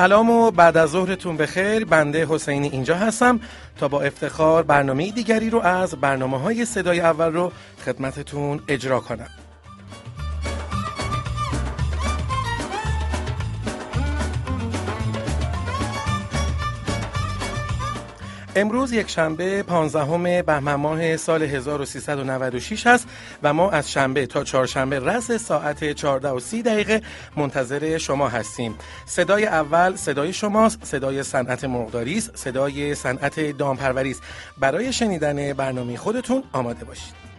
سلام و بعد از ظهرتون بخیر. بنده حسینی اینجا هستم تا با افتخار برنامه دیگری رو از برنامه های صدای اول رو خدمتتون اجرا کنم. امروز یک شنبه 15 بهمن ماه سال 1396 هست و ما از شنبه تا چهارشنبه رس ساعت 14 و 30 دقیقه منتظر شما هستیم. صدای اول صدای شماست صدای صنعت مرغداری است صدای صنعت دامپروری است. برای شنیدن برنامه خودتون آماده باشید.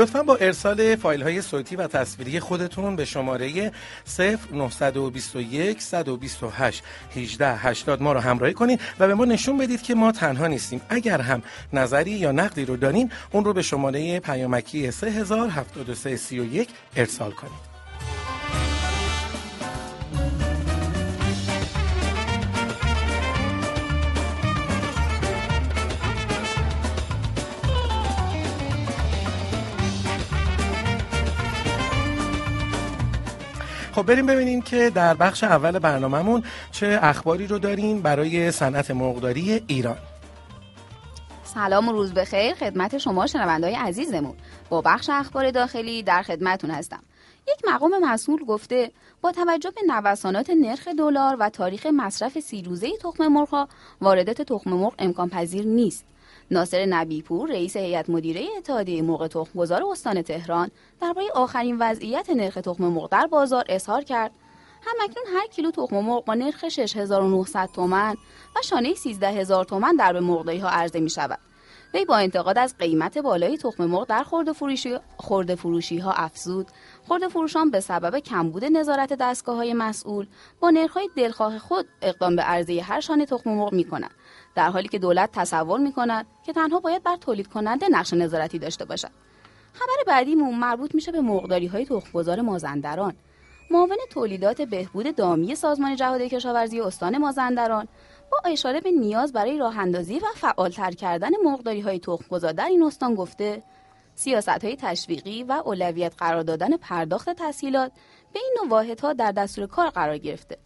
لطفا با ارسال فایل های صوتی و تصویری خودتون به شماره 0921 128 18 80 ما رو همراهی کنید و به ما نشون بدید که ما تنها نیستیم. اگر هم نظری یا نقدی رو دارین اون رو به شماره پیامکی 307331 ارسال کنید. خب بریم ببینیم که در بخش اول برنامهمون چه اخباری رو داریم برای صنعت مرغداری ایران. سلام و روز بخیر خدمت شما شنوندای عزیزمون. با بخش اخبار داخلی در خدمتون هستم. یک مقام مسئول گفته با توجه به نوسانات نرخ دلار و تاریخ مصرف سی روزه تخم مرغ واردات تخم مرغ امکان پذیر نیست. ناصر نبیپور رئیس هیئت مدیره اتحادیه مرغ تخمگذار استان تهران درباره آخرین وضعیت نرخ تخم مرغ در بازار اظهار کرد. همکنون هر کیلو تخم مرغ با نرخ 6900 تومان و شانه 13000 تومان در به مرغداری ها عرضه می شود. وی با انتقاد از قیمت بالای تخم مرغ در خورده فروشی, خورده فروشی ها افزود. خورده فروشان به سبب کمبود نظارت دستگاه های مسئول با نرخ های دلخواه خود اقدام به عرضه هر شانه تخم مرغ می کنند در حالی که دولت تصور می کند که تنها باید بر تولید کننده نقش نظارتی داشته باشد. خبر بعدیمون مربوط میشه به مرغداری های تخمگذار مازندران. معاون تولیدات بهبود دامی سازمان جهاد کشاورزی استان مازندران با اشاره به نیاز برای راه اندازی و فعالتر کردن مرغداری های تخمگذار در این استان گفته سیاست های تشویقی و اولویت قرار دادن پرداخت تسهیلات به این نوع واحدها در دستور کار قرار گرفته.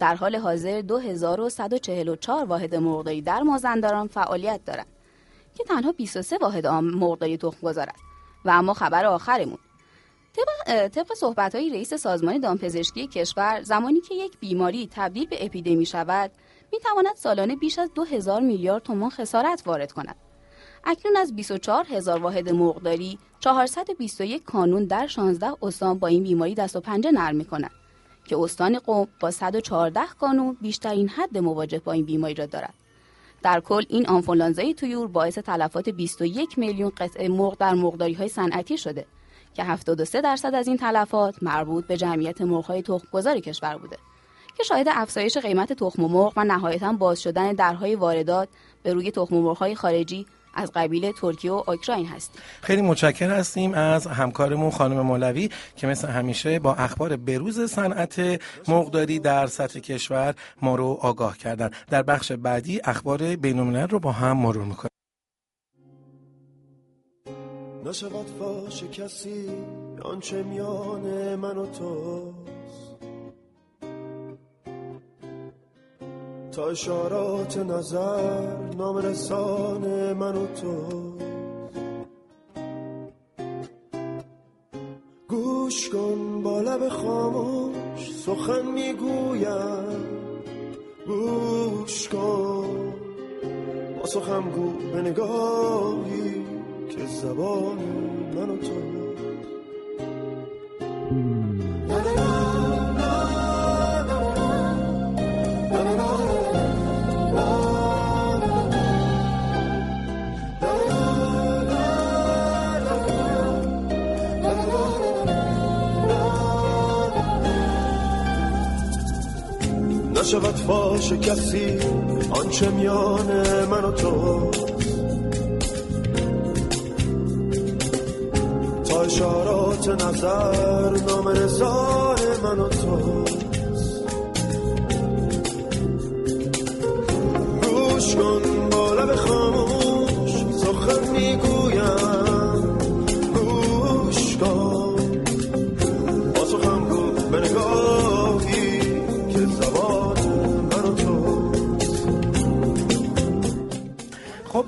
در حال حاضر 2144 واحد مرغداری در مازندران فعالیت دارند که تنها 23 واحد مرغداری تخم گذارد و اما خبر آخرمون. طبق, طبق صحبت های رئیس سازمان دامپزشکی کشور زمانی که یک بیماری تبدیل به اپیدمی شود می تواند سالانه بیش از 2000 میلیارد تومان خسارت وارد کند. اکنون از 24 هزار واحد مرغداری 421 کانون در 16 استان با این بیماری دست و پنجه نرم می کند که استان قم با 114 کانون بیشترین حد مواجه با این بیماری را دارد. در کل این آنفولانزای تویور باعث تلفات 21 میلیون قطعه مرغ در مرغداری های صنعتی شده که 73 درصد از این تلفات مربوط به جمعیت مرغ‌های تخمگذار کشور بوده که شاهد افزایش قیمت تخم مرغ و نهایتا باز شدن درهای واردات به روی تخم مرغ‌های خارجی از قبیل ترکیه و اوکراین هستیم. خیلی متشکر هستیم از همکارمون خانم مولوی که مثل همیشه با اخبار بروز صنعت مرغداری در سطح کشور ما رو آگاه کردن. در بخش بعدی اخبار بین‌الملل رو با هم مرور می‌کنیم. نشود فاش کسی آنچه میان من و تو تا اشارات نظر نام رسان من و تو. گوش کن با لب خاموش سخن می‌گویم. گوش کن با سخن گو به نگاهی که زبان من و تو. نشود فاش کسی آنچه میان من و تو. تا اشارات نظر نام رزار من و تو. گوش کن با لب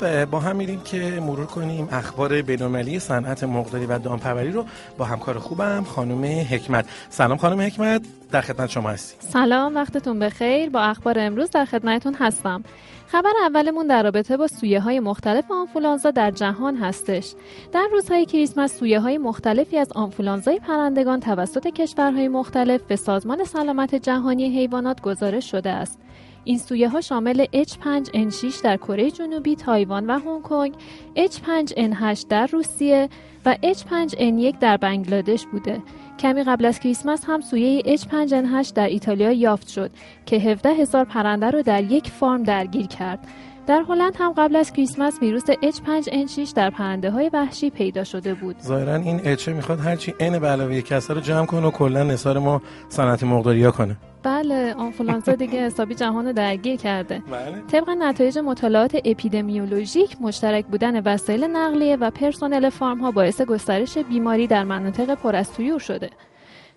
با هم میریم که مرور کنیم اخبار بین‌المللی صنعت مرغداری و دامپروری رو با همکار خوبم خانم حکمت سلام خانم حکمت در خدمت شما هستیم سلام وقتتون بخیر با اخبار امروز در خدمتتون هستم خبر اولمون در رابطه با سویه های مختلف آنفولانزا در جهان هستش. در روزهای کریسمس سویه های مختلفی از آنفولانزای پرندگان توسط کشورهای مختلف به سازمان سلامت جهانی حیوانات گزارش شده است. این سویه ها شامل H5N6 در کره جنوبی، تایوان و هنگ کنگ، H5N8 در روسیه و H5N1 در بنگلادش بوده. کمی قبل از کریسمس هم سویه H5N8 در ایتالیا یافت شد که 17 هزار پرنده رو در یک فارم درگیر کرد. در هلند هم قبل از کریسمس ویروس H5N6 در پرنده های وحشی پیدا شده بود. ظاهرا این اچ می‌خواد هرچی n به علاوه کسا رو جمع کنه و کلا نثار ما صنعت مرغداری کنه. بله آنفولانزا دیگه حسابی جهان رو درگیر کرده بله. طبق نتایج مطالعات اپیدمیولوژیک مشترک بودن وسایل نقلیه و پرسنل فارم ها باعث گسترش بیماری در مناطق پر از طیور شده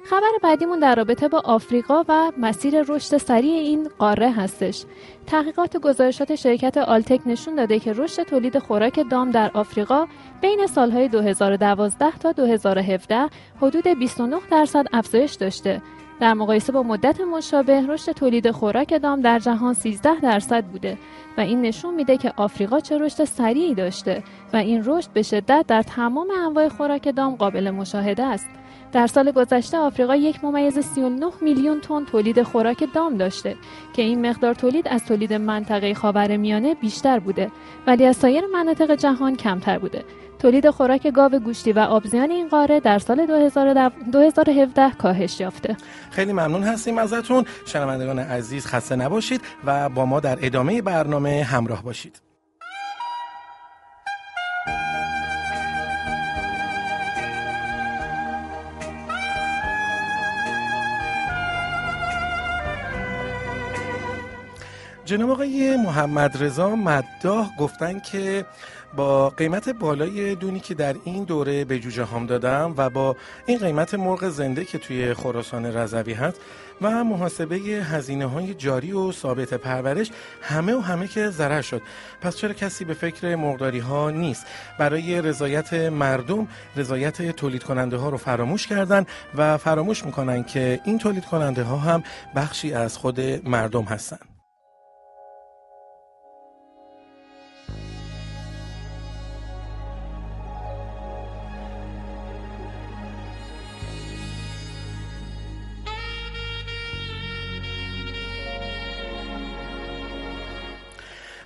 خبر بعدیمون در رابطه با آفریقا و مسیر رشد سریع این قاره هستش. تحقیقات و گزارشات شرکت آلتک نشون داده که رشد تولید خوراک دام در آفریقا بین سالهای 2012 تا 2017 حدود 29 درصد افزایش داشته در مقایسه با مدت مشابه رشد تولید خوراک دام در جهان 13 درصد بوده و این نشون میده که آفریقا چه رشد سریعی داشته و این رشد به شدت در تمام انواع خوراک دام قابل مشاهده است. در سال گذشته آفریقا یک ممیز 39 میلیون تن تولید خوراک دام داشته که این مقدار تولید از تولید منطقه خاورمیانه بیشتر بوده ولی از سایر مناطق جهان کمتر بوده. تولید خوراک گاو گوشتی و آبزیان این قاره در سال 2017 کاهش یافته. خیلی ممنون هستیم ازتون. شنوندگان عزیز خسته نباشید و با ما در ادامه برنامه همراه باشید. جناب آقای محمد رضا مداح گفتن که با قیمت بالای دونی که در این دوره به جوجه هم دادم و با این قیمت مرغ زنده که توی خراسان رضوی هست و محاسبه هزینه های جاری و ثابت پرورش همه و همه که ضرر شد. پس چرا کسی به فکر مرغداری ها نیست؟ برای رضایت مردم رضایت تولید کننده ها رو فراموش کردن و فراموش می‌کنن که این تولید کننده ها هم بخشی از خود مردم هستند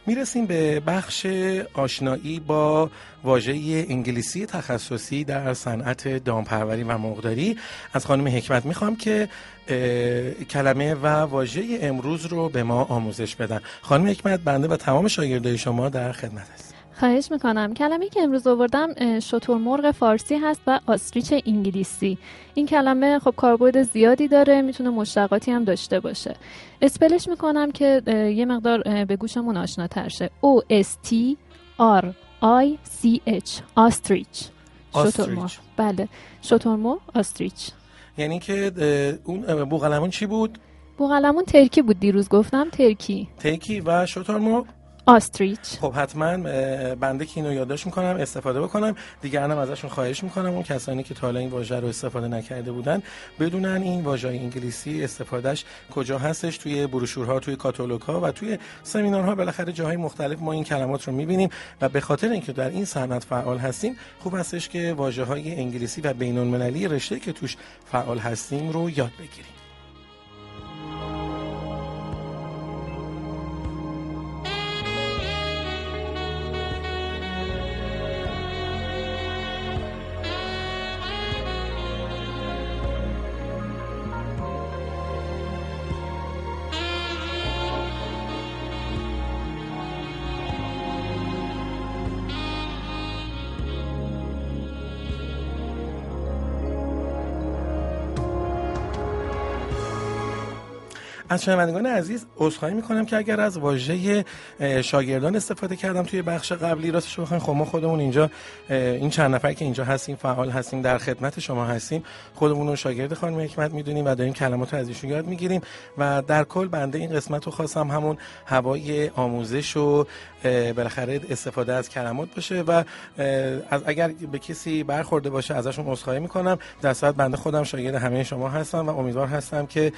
می‌رسیم به بخش آشنایی با واژه انگلیسی تخصصی در صنعت دامپروری و مرغداری از خانم حکمت می‌خوام که کلمه و واژه امروز رو به ما آموزش بدن. خانم حکمت بنده و تمام شاگردای شما در خدمت است خواهش می‌کنم. کلمه که امروز آوردم شترمرغ فارسی هست و آستریچ انگلیسی. این کلمه خب کاربرد زیادی داره می‌تونه مشتقاتی هم داشته باشه. اسپلش می‌کنم که یه مقدار به گوشمون آشناتر شه. O S T R I C H آستریچ. شترمرغ بله. شترمرغ آستریچ. یعنی که اون بوغلمون چی بود؟ بوغلمون ترکی بود دیروز گفتم ترکی. ترکی و شترمرغ آستریچ. خب حتما بنده که اینو یادداشت می‌کنم استفاده بکنم. دیگرانم ازشون خواهش می‌کنم اون کسانی که تا حالا این واژه رو استفاده نکرده بودن بدونن این واژه انگلیسی استفادهش کجا هستش توی بروشورها توی کاتالوگ‌ها و توی سمینارها. بالاخره جاهای مختلف ما این کلمات رو می‌بینیم و به خاطر اینکه در این صنعت فعال هستیم خوب هستش که واژه های انگلیسی و بین المللی رشته که توش فعال هستیم رو یاد بگیریم. از شنوندگان عزیز عذرخواهی می‌کنم که اگر از واژه شاگردان استفاده کردم توی بخش قبلی راستش بخواین خب ما خودمون اینجا این چند نفر که اینجا هستیم فعال هستیم در خدمت شما هستیم. خودمون رو شاگرد خانم حکمت می‌دونیم و داریم کلمات رو از ایشون یاد می‌گیریم و در کل بنده این قسمت رو خواستم همون هوای آموزش و بالاخره استفاده از کلمات باشه و از اگر به کسی برخورده باشه ازشون عذرخواهی می‌کنم. در بنده خودم شاگرد همه شما هستم و امیدوار هستم که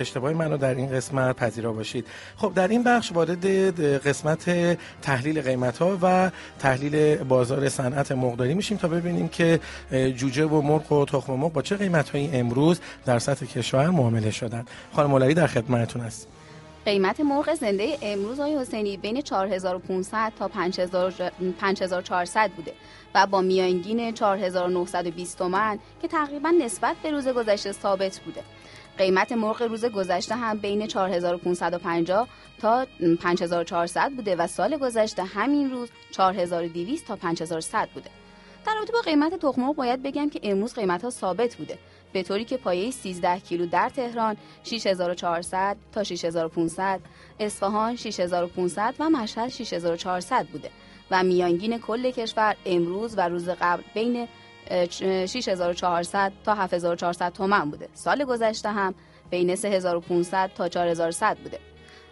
اشتباه منو در این قسمت پذیرا باشید. خب در این بخش وارد قسمت تحلیل قیمت ها و تحلیل بازار صنعت مقداری میشیم تا ببینیم که جوجه و مرغ و تخم مرغ با چه قیمت هایی امروز در سطح کشور معامله شدن. خانم مولوی در خدمتتون است قیمت مرغ زنده امروز آقای حسینی بین 4500 تا 5400 بوده و با میانگین 4920 تومن که تقریبا نسبت به روز گذشته ثابت بوده. قیمت مرغ روز گذشته هم بین 4550 تا 5400 بوده و سال گذشته همین روز 4200 تا 5100 بوده. در رابطه با قیمت تخم مرغ باید بگم که امروز قیمت ها ثابت بوده. به طوری که پایه 13 کیلو در تهران 6400 تا 6500 اصفهان 6500 و مشهد 6400 بوده و میانگین کل کشور امروز و روز قبل بین 6400 تا 7400 تومن بوده. سال گذشته هم بین 3500 تا 4100 بوده.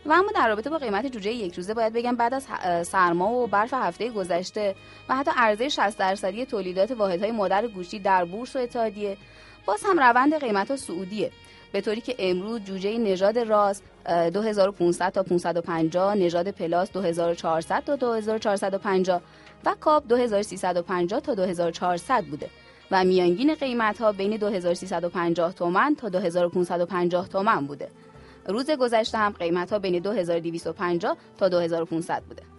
و اما در رابطه با قیمت جوجه یک روزه باید بگم بعد از سرما و برف هفته گذشته و حتی عرضه 60 درصدی تولیدات واحدهای مادر گوشتی در بورس و اتحادیه باز هم روند قیمت ها سعودیه. به طوری که امروز جوجه نژاد راز 2500 تا 550 نژاد پلاس 2400 تا 2450 و کاب 2350 تا 2400 بوده و میانگین قیمت ها بین 2350 تومن تا 2550 تومن بوده. روز گذشته هم قیمت ها بین 2250 تا 2500 بوده.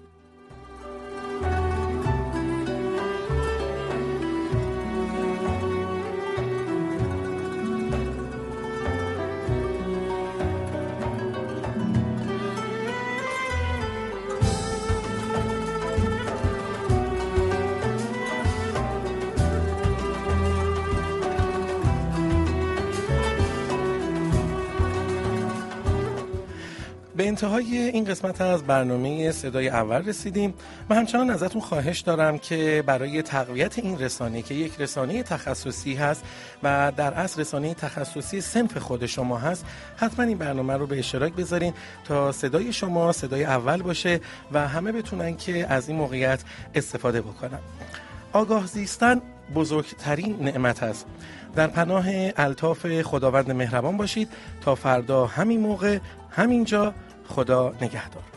به انتهای این قسمت از برنامه صدای اول رسیدیم. و همچنان ازتون خواهش دارم که برای تقویت این رسانه که یک رسانه تخصصی هست و در اصل رسانه تخصصی سنف خود شما هست حتما این برنامه رو به اشتراک بذارین تا صدای شما صدای اول باشه و همه بتونن که از این موقعیت استفاده بکنن. آگاه زیستن بزرگترین نعمت است. در پناه الطاف خداوند مهربان باشید تا فردا همین موقع همینجا خدا نگهدار.